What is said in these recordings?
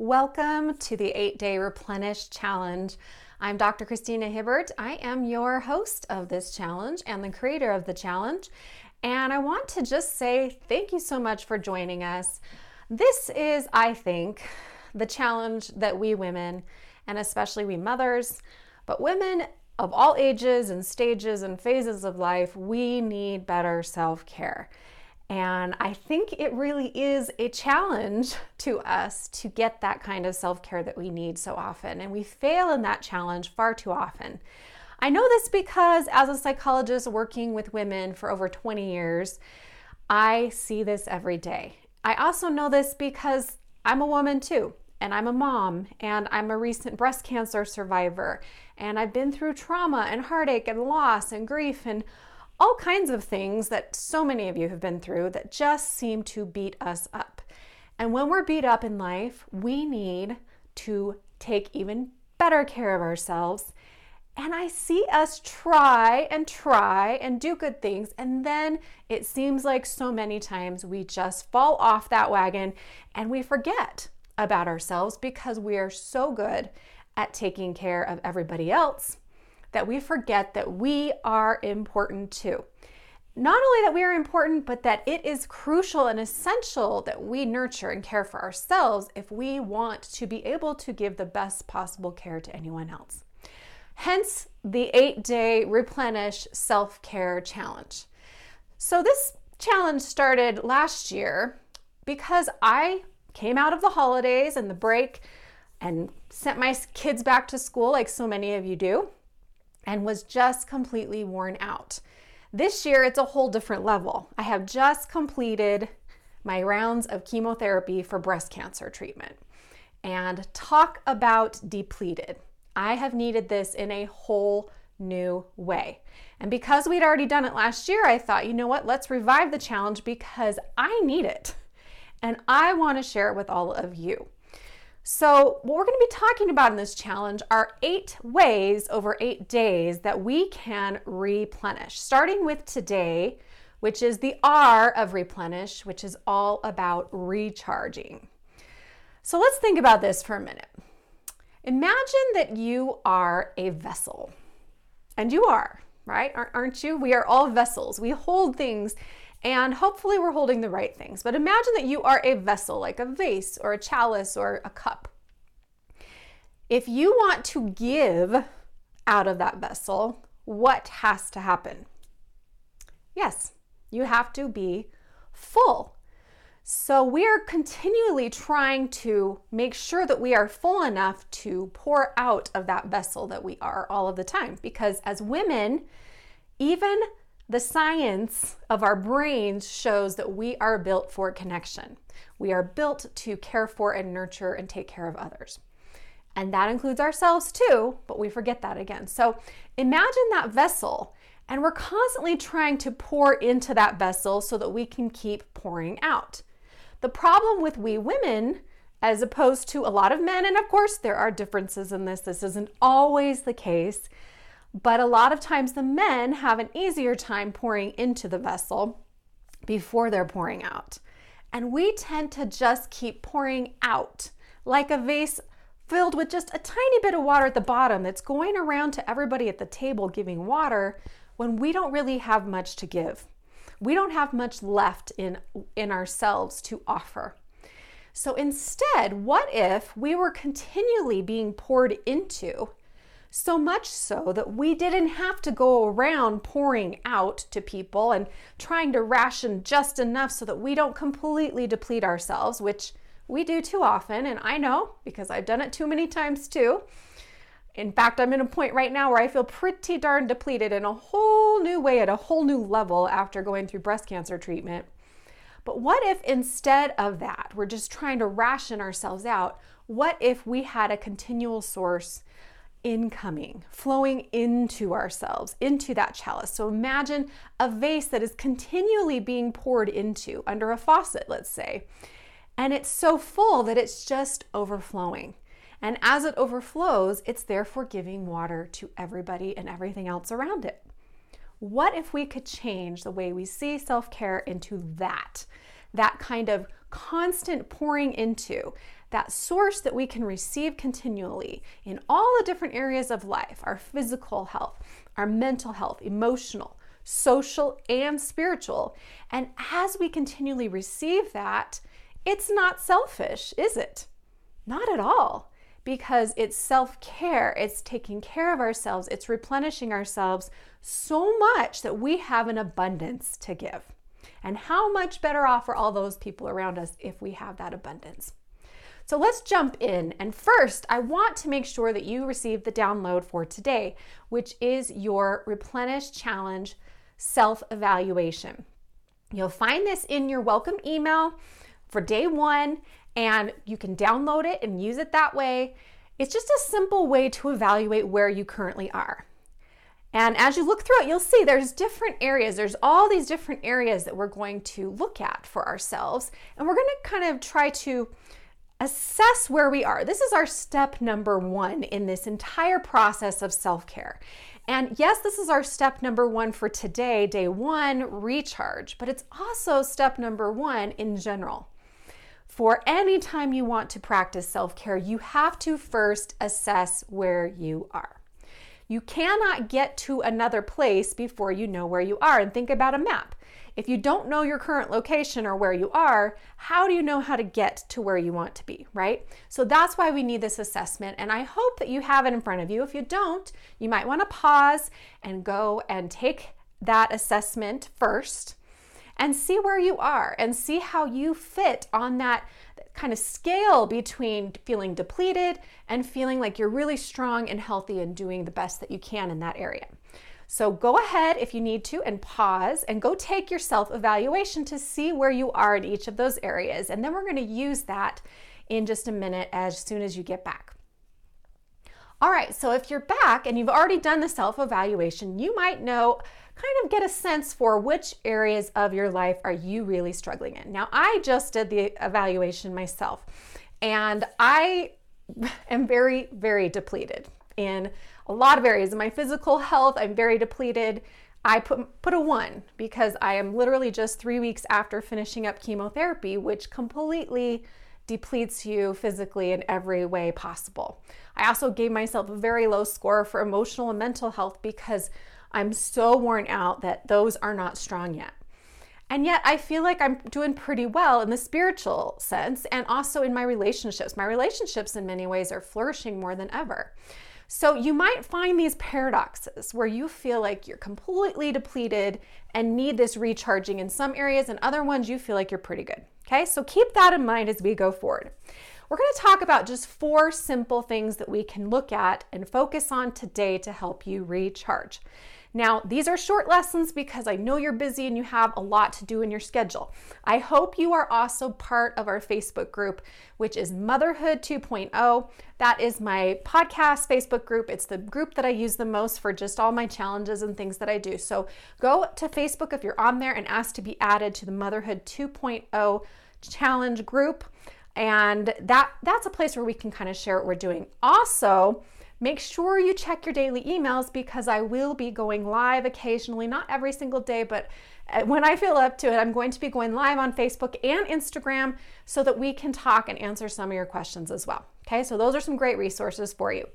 Welcome to the eight day replenish challenge. I'm Dr. Christina Hibbert. I am your host of this challenge and the creator of the challenge. And I want to just say thank you so much for joining us. This is, I think, the challenge that we women, and especially we mothers, but women of all ages and stages and phases of life, we need better self care. And I think it really is a challenge to us to get that kind of self care that we need so often. And we fail in that challenge far too often. I know this because, as a psychologist working with women for over 20 years, I see this every day. I also know this because I'm a woman too, and I'm a mom, and I'm a recent breast cancer survivor, and I've been through trauma and heartache and loss and grief and all kinds of things that so many of you have been through that just seem to beat us up. And when we're beat up in life, we need to take even better care of ourselves. And I see us try and try and do good things. And then it seems like so many times we just fall off that wagon and we forget about ourselves because we are so good at taking care of everybody else that we forget that we are important too. Not only that we are important, but that it is crucial and essential that we nurture and care for ourselves if we want to be able to give the best possible care to anyone else. Hence the eight day replenish self care challenge. So, this challenge started last year because I came out of the holidays and the break and sent my kids back to school, like so many of you do and was just completely worn out. This year, it's a whole different level. I have just completed my rounds of chemotherapy for breast cancer treatment. And talk about depleted. I have needed this in a whole new way. And because we'd already done it last year, I thought, you know what, let's revive the challenge because I need it. And I want to share it with all of you. So, what we're going to be talking about in this challenge are eight ways over eight days that we can replenish, starting with today, which is the R of replenish, which is all about recharging. So, let's think about this for a minute. Imagine that you are a vessel, and you are, right? Aren't you? We are all vessels. We hold things and hopefully, we're holding the right things. But imagine that you are a vessel, like a vase or a chalice or a cup. If you want to give out of that vessel, what has to happen? Yes, you have to be full. So we are continually trying to make sure that we are full enough to pour out of that vessel that we are all of the time. Because as women, even the science of our brains shows that we are built for connection. We are built to care for and nurture and take care of others. And that includes ourselves too, but we forget that again. So imagine that vessel, and we're constantly trying to pour into that vessel so that we can keep pouring out. The problem with we women, as opposed to a lot of men, and of course there are differences in this, this isn't always the case, but a lot of times the men have an easier time pouring into the vessel before they're pouring out. And we tend to just keep pouring out like a vase filled with just a tiny bit of water at the bottom that's going around to everybody at the table giving water when we don't really have much to give. We don't have much left in, in ourselves to offer. So instead, what if we were continually being poured into so much so that we didn't have to go around pouring out to people and trying to ration just enough so that we don't completely deplete ourselves, which we do too often. And I know because I've done it too many times too. In fact, I'm in a point right now where I feel pretty darn depleted in a whole new way at a whole new level after going through breast cancer treatment. But what if instead of that, we're just trying to ration ourselves out? What if we had a continual source incoming, flowing into ourselves, into that chalice. So imagine a vase that is continually being poured into under a faucet, let's say, and it's so full that it's just overflowing. And as it overflows, it's therefore giving water to everybody and everything else around it. What if we could change the way we see self care into that? That kind of constant pouring into, that source that we can receive continually in all the different areas of life our physical health, our mental health, emotional, social, and spiritual. And as we continually receive that, it's not selfish, is it? Not at all, because it's self care, it's taking care of ourselves, it's replenishing ourselves so much that we have an abundance to give. And how much better off are all those people around us if we have that abundance? So let's jump in. And first, I want to make sure that you receive the download for today, which is your Replenish Challenge self evaluation. You'll find this in your welcome email for day one, and you can download it and use it that way. It's just a simple way to evaluate where you currently are. And as you look through it, you'll see there's different areas. There's all these different areas that we're going to look at for ourselves. And we're going to kind of try to assess where we are. This is our step number one in this entire process of self care. And yes, this is our step number one for today, day one, recharge, but it's also step number one in general. For any time you want to practice self care, you have to first assess where you are. You cannot get to another place before you know where you are. And think about a map. If you don't know your current location or where you are, how do you know how to get to where you want to be, right? So that's why we need this assessment. And I hope that you have it in front of you. If you don't, you might want to pause and go and take that assessment first and see where you are and see how you fit on that kind of scale between feeling depleted and feeling like you're really strong and healthy and doing the best that you can in that area. So go ahead if you need to and pause and go take your self evaluation to see where you are in each of those areas. And then we're going to use that in just a minute as soon as you get back. All right, so if you're back and you've already done the self evaluation, you might know kind of get a sense for which areas of your life are you really struggling in. Now, I just did the evaluation myself, and I am very, very depleted in a lot of areas. In my physical health, I'm very depleted. I put, put a one because I am literally just three weeks after finishing up chemotherapy, which completely depletes you physically in every way possible. I also gave myself a very low score for emotional and mental health because I'm so worn out that those are not strong yet. And yet, I feel like I'm doing pretty well in the spiritual sense and also in my relationships. My relationships, in many ways, are flourishing more than ever. So, you might find these paradoxes where you feel like you're completely depleted and need this recharging in some areas, and other ones you feel like you're pretty good. Okay, so keep that in mind as we go forward. We're going to talk about just four simple things that we can look at and focus on today to help you recharge. Now, these are short lessons because I know you're busy and you have a lot to do in your schedule. I hope you are also part of our Facebook group, which is Motherhood 2.0. That is my podcast Facebook group. It's the group that I use the most for just all my challenges and things that I do. So go to Facebook if you're on there and ask to be added to the Motherhood 2.0 challenge group. And that that's a place where we can kind of share what we're doing. Also, Make sure you check your daily emails because I will be going live occasionally, not every single day, but uh, when I feel up to it, I'm going to be going live on Facebook and Instagram so that we can talk and answer some of your questions as well. Okay, so those are some great resources for you.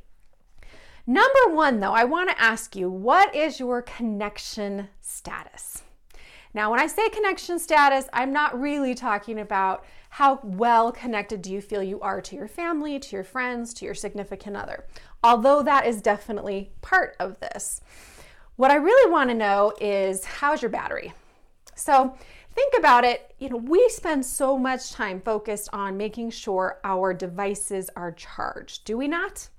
Number one, though, I want to ask you what is your connection status? Now, when I say connection status, I'm not really talking about how well connected do you feel you are to your family, to your friends, to your significant other although that is definitely part of this. What I really want to know is how's your battery? So think about it. You know, we spend so much time focused on making sure our devices are charged, do we not?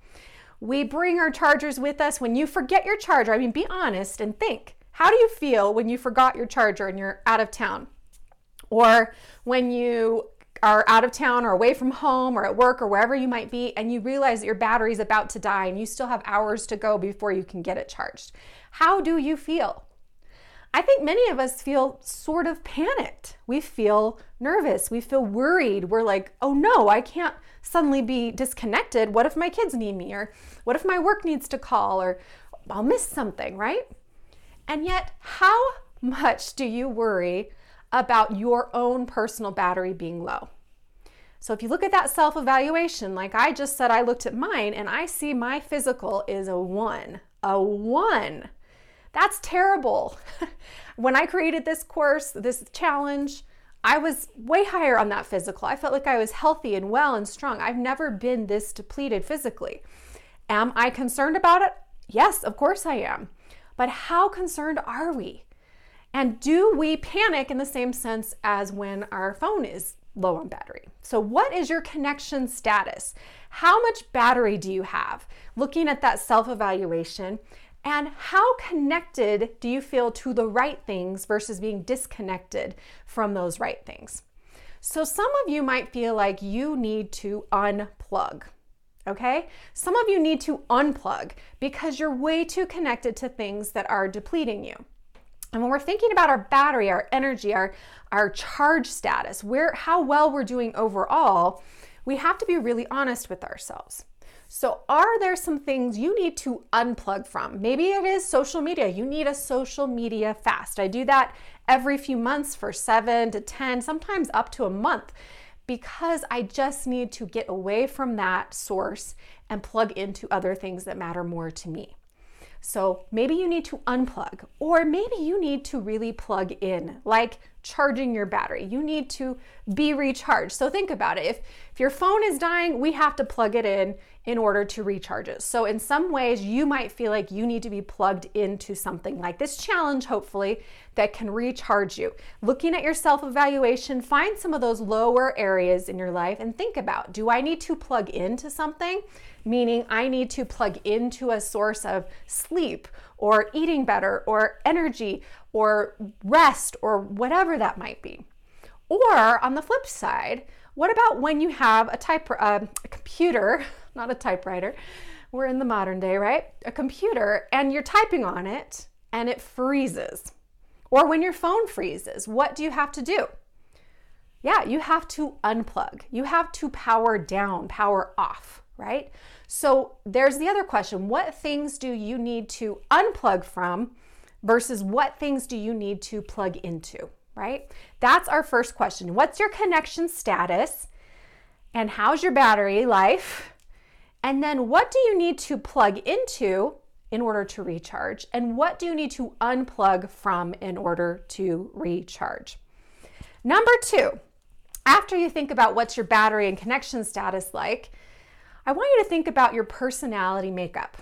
We bring our chargers with us. When you forget your charger, I mean, be honest and think how do you feel when you forgot your charger and you're out of town? Or when you are out of town or away from home or at work or wherever you might be, and you realize that your battery is about to die and you still have hours to go before you can get it charged. How do you feel? I think many of us feel sort of panicked. We feel nervous. We feel worried. We're like, oh no, I can't suddenly be disconnected. What if my kids need me? Or what if my work needs to call? Or I'll miss something, right? And yet, how much do you worry about your own personal battery being low. So if you look at that self evaluation, like I just said, I looked at mine and I see my physical is a one, a one. That's terrible. when I created this course, this challenge, I was way higher on that physical. I felt like I was healthy and well and strong. I've never been this depleted physically. Am I concerned about it? Yes, of course I am. But how concerned are we? And do we panic in the same sense as when our phone is low on battery? So, what is your connection status? How much battery do you have? Looking at that self evaluation, and how connected do you feel to the right things versus being disconnected from those right things? So, some of you might feel like you need to unplug. Okay? Some of you need to unplug because you're way too connected to things that are depleting you. And when we're thinking about our battery, our energy, our, our charge status, where how well we're doing overall, we have to be really honest with ourselves. So, are there some things you need to unplug from? Maybe it is social media. You need a social media fast. I do that every few months for seven to 10, sometimes up to a month, because I just need to get away from that source and plug into other things that matter more to me. So maybe you need to unplug, or maybe you need to really plug in, like charging your battery. You need to be recharged. So think about it. If, if your phone is dying, we have to plug it in in order to recharge it. So in some ways, you might feel like you need to be plugged into something like this challenge, hopefully, that can recharge you. Looking at your self evaluation, find some of those lower areas in your life and think about do I need to plug into something? Meaning, I need to plug into a source of sleep or eating better or energy or rest or whatever that might be. Or on the flip side, what about when you have a type uh, a computer, not a typewriter. We're in the modern day, right? A computer and you're typing on it and it freezes. Or when your phone freezes, what do you have to do? Yeah, you have to unplug. You have to power down, power off, right? So there's the other question What things do you need to unplug from versus what things do you need to plug into, right? That's our first question. What's your connection status? And how's your battery life? And then what do you need to plug into in order to recharge? And what do you need to unplug from in order to recharge? Number two, after you think about what's your battery and connection status like, I want you to think about your personality makeup.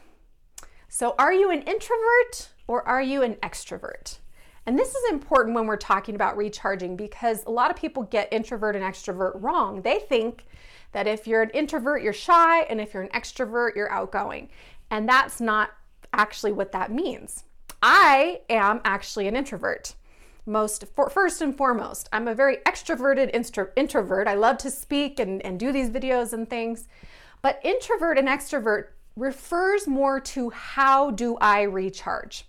So, are you an introvert or are you an extrovert? And this is important when we're talking about recharging because a lot of people get introvert and extrovert wrong. They think that if you're an introvert, you're shy, and if you're an extrovert, you're outgoing. And that's not actually what that means. I am actually an introvert. Most for, first and foremost, I'm a very extroverted intro, introvert. I love to speak and, and do these videos and things. But introvert and extrovert refers more to how do I recharge?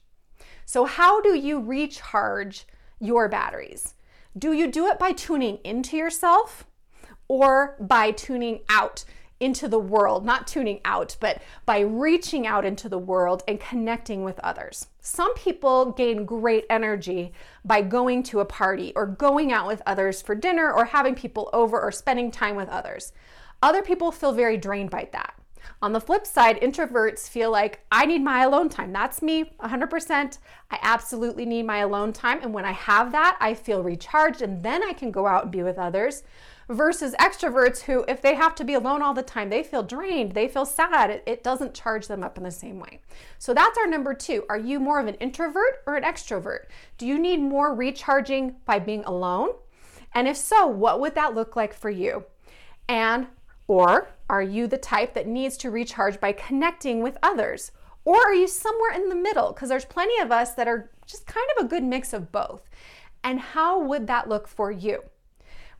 So, how do you recharge your batteries? Do you do it by tuning into yourself or by tuning out into the world? Not tuning out, but by reaching out into the world and connecting with others. Some people gain great energy by going to a party or going out with others for dinner or having people over or spending time with others. Other people feel very drained by that. On the flip side, introverts feel like I need my alone time. That's me 100%. I absolutely need my alone time. And when I have that, I feel recharged and then I can go out and be with others. Versus extroverts who, if they have to be alone all the time, they feel drained, they feel sad. It, it doesn't charge them up in the same way. So that's our number two. Are you more of an introvert or an extrovert? Do you need more recharging by being alone? And if so, what would that look like for you? And or are you the type that needs to recharge by connecting with others? Or are you somewhere in the middle? Because there's plenty of us that are just kind of a good mix of both. And how would that look for you?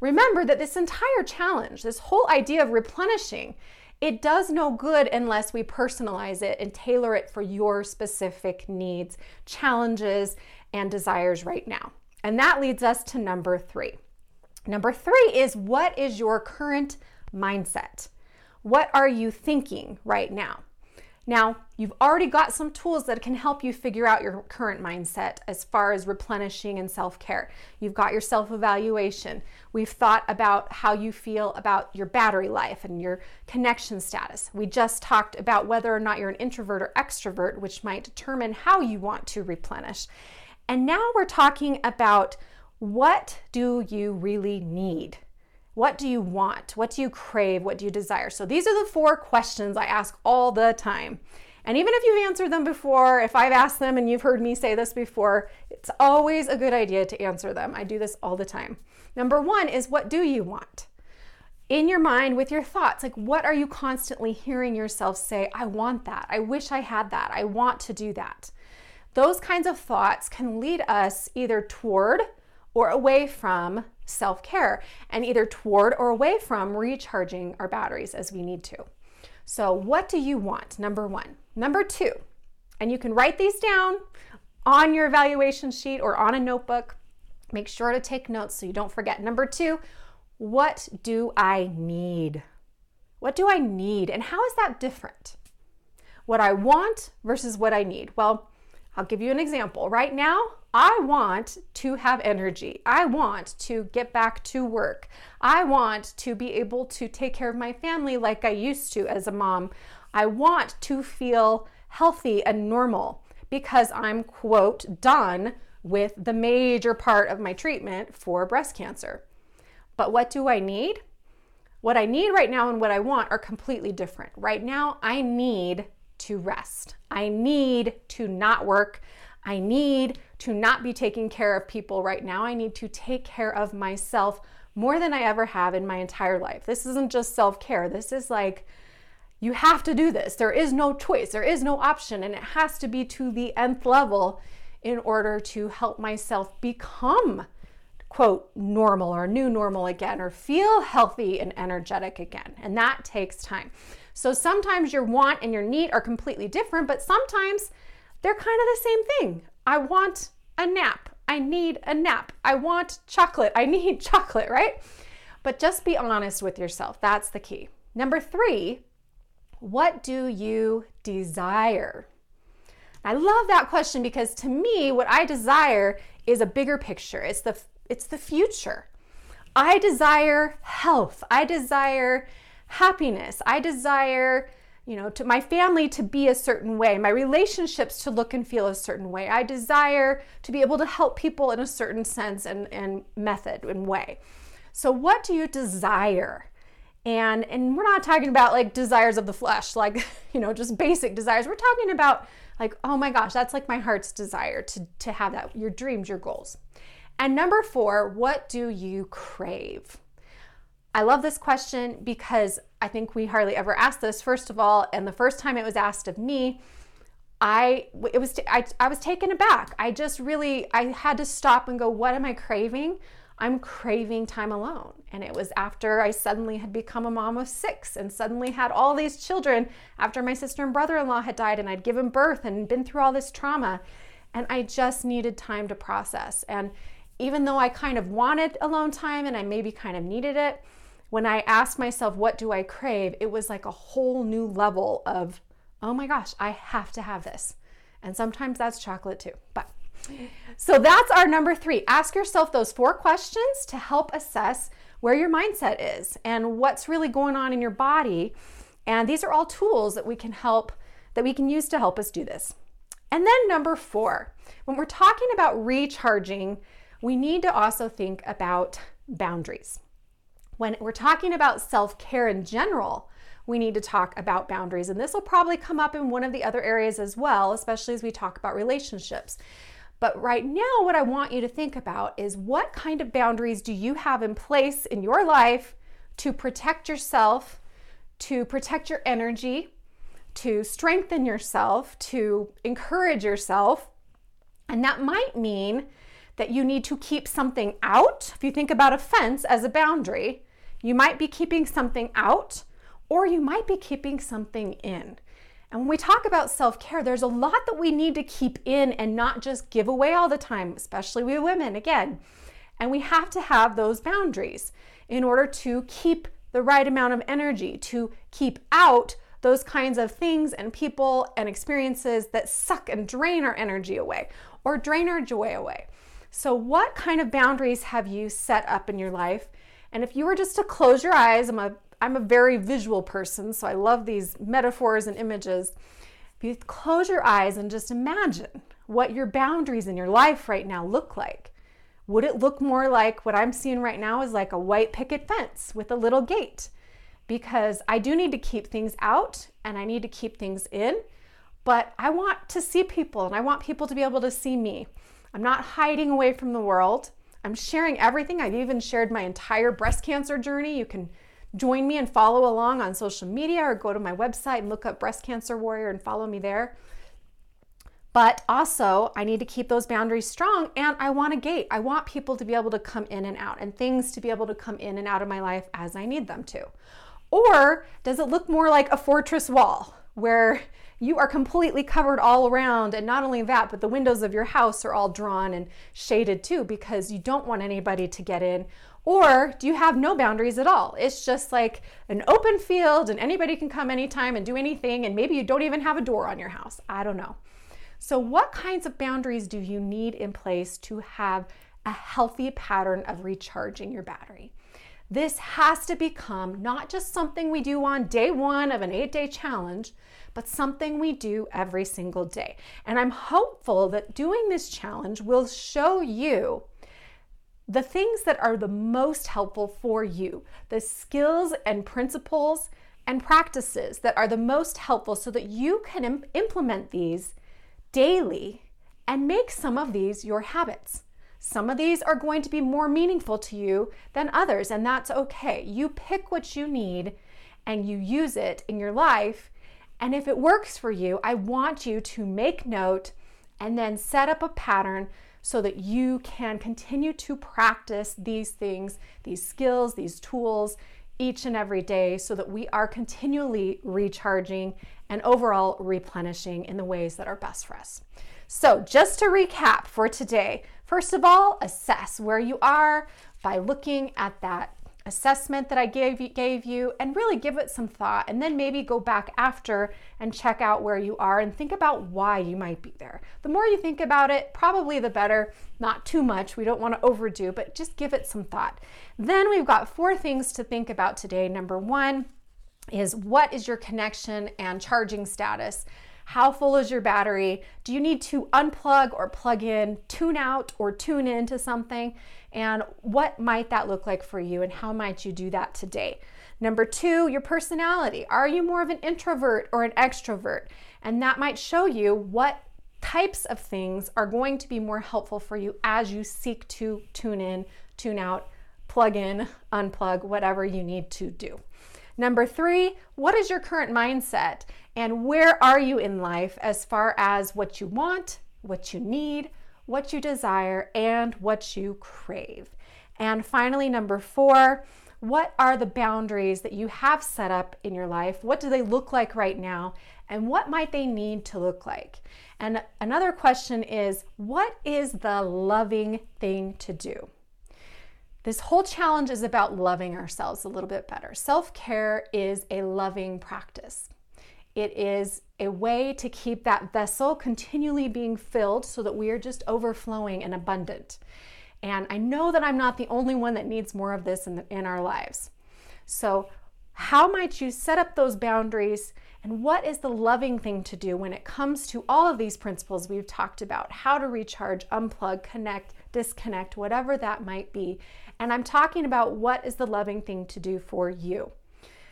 Remember that this entire challenge, this whole idea of replenishing, it does no good unless we personalize it and tailor it for your specific needs, challenges, and desires right now. And that leads us to number three. Number three is what is your current mindset? What are you thinking right now? Now, you've already got some tools that can help you figure out your current mindset as far as replenishing and self care. You've got your self evaluation. We've thought about how you feel about your battery life and your connection status. We just talked about whether or not you're an introvert or extrovert, which might determine how you want to replenish. And now we're talking about what do you really need? What do you want? What do you crave? What do you desire? So these are the four questions I ask all the time. And even if you've answered them before, if I've asked them and you've heard me say this before, it's always a good idea to answer them. I do this all the time. Number one is what do you want? In your mind, with your thoughts, like what are you constantly hearing yourself say, I want that. I wish I had that. I want to do that. Those kinds of thoughts can lead us either toward or away from self care and either toward or away from recharging our batteries as we need to. So, what do you want? Number one. Number two, and you can write these down on your evaluation sheet or on a notebook. Make sure to take notes so you don't forget. Number two, what do I need? What do I need? And how is that different? What I want versus what I need. Well, I'll give you an example. Right now, I want to have energy. I want to get back to work. I want to be able to take care of my family like I used to as a mom. I want to feel healthy and normal because I'm, quote, done with the major part of my treatment for breast cancer. But what do I need? What I need right now and what I want are completely different. Right now, I need to rest. I need to not work. I need to not be taking care of people right now. I need to take care of myself more than I ever have in my entire life. This isn't just self care. This is like, you have to do this. There is no choice, there is no option, and it has to be to the nth level in order to help myself become, quote, normal or new normal again, or feel healthy and energetic again. And that takes time. So sometimes your want and your need are completely different, but sometimes they're kind of the same thing. I want a nap. I need a nap. I want chocolate. I need chocolate, right? But just be honest with yourself. That's the key. Number three, what do you desire? I love that question because to me, what I desire is a bigger picture. It's the it's the future. I desire health. I desire happiness. I desire you know, to my family to be a certain way, my relationships to look and feel a certain way. I desire to be able to help people in a certain sense and, and method and way. So, what do you desire? And and we're not talking about like desires of the flesh, like you know, just basic desires. We're talking about like, oh my gosh, that's like my heart's desire to to have that, your dreams, your goals. And number four, what do you crave? I love this question because I think we hardly ever ask this, first of all. And the first time it was asked of me, I it was I, I was taken aback. I just really I had to stop and go, what am I craving? I'm craving time alone. And it was after I suddenly had become a mom of six and suddenly had all these children after my sister and brother in law had died and I'd given birth and been through all this trauma. And I just needed time to process. And even though I kind of wanted alone time and I maybe kind of needed it, when I asked myself, what do I crave? It was like a whole new level of, oh my gosh, I have to have this. And sometimes that's chocolate too. But so that's our number three. Ask yourself those four questions to help assess where your mindset is and what's really going on in your body. And these are all tools that we can help, that we can use to help us do this. And then number four, when we're talking about recharging, we need to also think about boundaries. When we're talking about self care in general, we need to talk about boundaries. And this will probably come up in one of the other areas as well, especially as we talk about relationships. But right now, what I want you to think about is what kind of boundaries do you have in place in your life to protect yourself, to protect your energy, to strengthen yourself, to encourage yourself. And that might mean that you need to keep something out. If you think about a fence as a boundary, you might be keeping something out or you might be keeping something in. And when we talk about self care, there's a lot that we need to keep in and not just give away all the time, especially we women, again. And we have to have those boundaries in order to keep the right amount of energy, to keep out those kinds of things and people and experiences that suck and drain our energy away or drain our joy away. So, what kind of boundaries have you set up in your life? And if you were just to close your eyes, I'm a I'm a very visual person, so I love these metaphors and images. If you close your eyes and just imagine what your boundaries in your life right now look like, would it look more like what I'm seeing right now is like a white picket fence with a little gate? Because I do need to keep things out and I need to keep things in, but I want to see people and I want people to be able to see me. I'm not hiding away from the world. I'm sharing everything. I've even shared my entire breast cancer journey. You can join me and follow along on social media or go to my website and look up Breast Cancer Warrior and follow me there. But also, I need to keep those boundaries strong and I want a gate. I want people to be able to come in and out and things to be able to come in and out of my life as I need them to. Or does it look more like a fortress wall where you are completely covered all around. And not only that, but the windows of your house are all drawn and shaded too because you don't want anybody to get in. Or do you have no boundaries at all? It's just like an open field and anybody can come anytime and do anything, and maybe you don't even have a door on your house. I don't know. So, what kinds of boundaries do you need in place to have a healthy pattern of recharging your battery? This has to become not just something we do on day one of an eight day challenge, but something we do every single day. And I'm hopeful that doing this challenge will show you the things that are the most helpful for you, the skills and principles and practices that are the most helpful so that you can Im- implement these daily and make some of these your habits. Some of these are going to be more meaningful to you than others, and that's okay. You pick what you need and you use it in your life. And if it works for you, I want you to make note and then set up a pattern so that you can continue to practice these things, these skills, these tools each and every day so that we are continually recharging and overall replenishing in the ways that are best for us. So, just to recap for today, first of all, assess where you are by looking at that assessment that I gave you, gave you and really give it some thought and then maybe go back after and check out where you are and think about why you might be there. The more you think about it, probably the better. Not too much. We don't want to overdo, but just give it some thought. Then we've got four things to think about today. Number 1 is what is your connection and charging status? How full is your battery? Do you need to unplug or plug in, tune out or tune into something? And what might that look like for you? And how might you do that today? Number two, your personality. Are you more of an introvert or an extrovert? And that might show you what types of things are going to be more helpful for you as you seek to tune in, tune out, plug in, unplug, whatever you need to do. Number three, what is your current mindset? And where are you in life as far as what you want, what you need, what you desire, and what you crave? And finally, number four, what are the boundaries that you have set up in your life? What do they look like right now? And what might they need to look like? And another question is what is the loving thing to do? This whole challenge is about loving ourselves a little bit better. Self care is a loving practice. It is a way to keep that vessel continually being filled so that we are just overflowing and abundant. And I know that I'm not the only one that needs more of this in, the, in our lives. So, how might you set up those boundaries? And what is the loving thing to do when it comes to all of these principles we've talked about? How to recharge, unplug, connect, disconnect, whatever that might be. And I'm talking about what is the loving thing to do for you.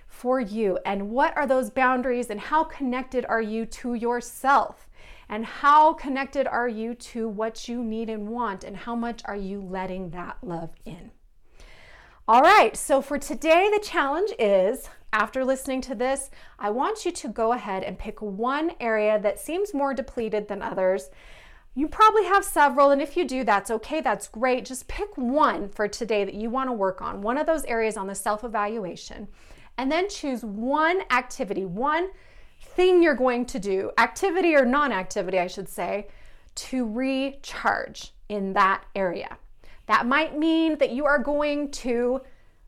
For you, and what are those boundaries, and how connected are you to yourself? And how connected are you to what you need and want? And how much are you letting that love in? All right, so for today, the challenge is after listening to this, I want you to go ahead and pick one area that seems more depleted than others you probably have several, and if you do, that's okay, that's great. Just pick one for today that you want to work on, one of those areas on the self evaluation, and then choose one activity, one thing you're going to do, activity or non activity, I should say, to recharge in that area. That might mean that you are going to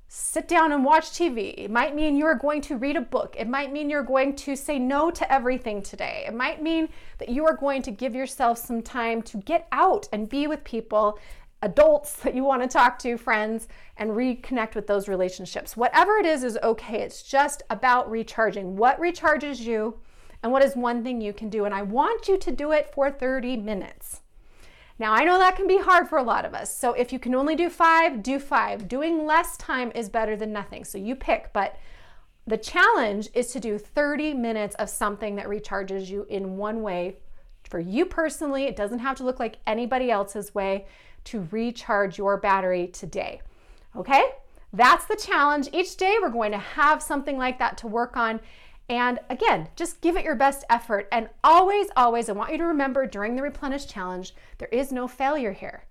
sit down and watch TV. It might mean you're going to read a book. It might mean you're going to say no to everything today. It might mean that you are going to give yourself some time to get out and be with people, adults that you want to talk to, friends, and reconnect with those relationships. Whatever it is, is okay. It's just about recharging. What recharges you, and what is one thing you can do? And I want you to do it for 30 minutes. Now, I know that can be hard for a lot of us. So if you can only do five, do five. Doing less time is better than nothing. So you pick, but the challenge is to do 30 minutes of something that recharges you in one way for you personally. It doesn't have to look like anybody else's way to recharge your battery today. Okay? That's the challenge. Each day we're going to have something like that to work on. And again, just give it your best effort. And always, always, I want you to remember during the Replenish Challenge, there is no failure here.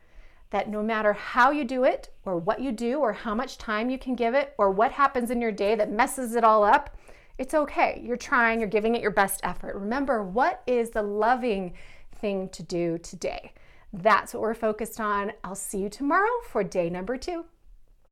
That no matter how you do it, or what you do, or how much time you can give it, or what happens in your day that messes it all up, it's okay. You're trying, you're giving it your best effort. Remember, what is the loving thing to do today? That's what we're focused on. I'll see you tomorrow for day number two.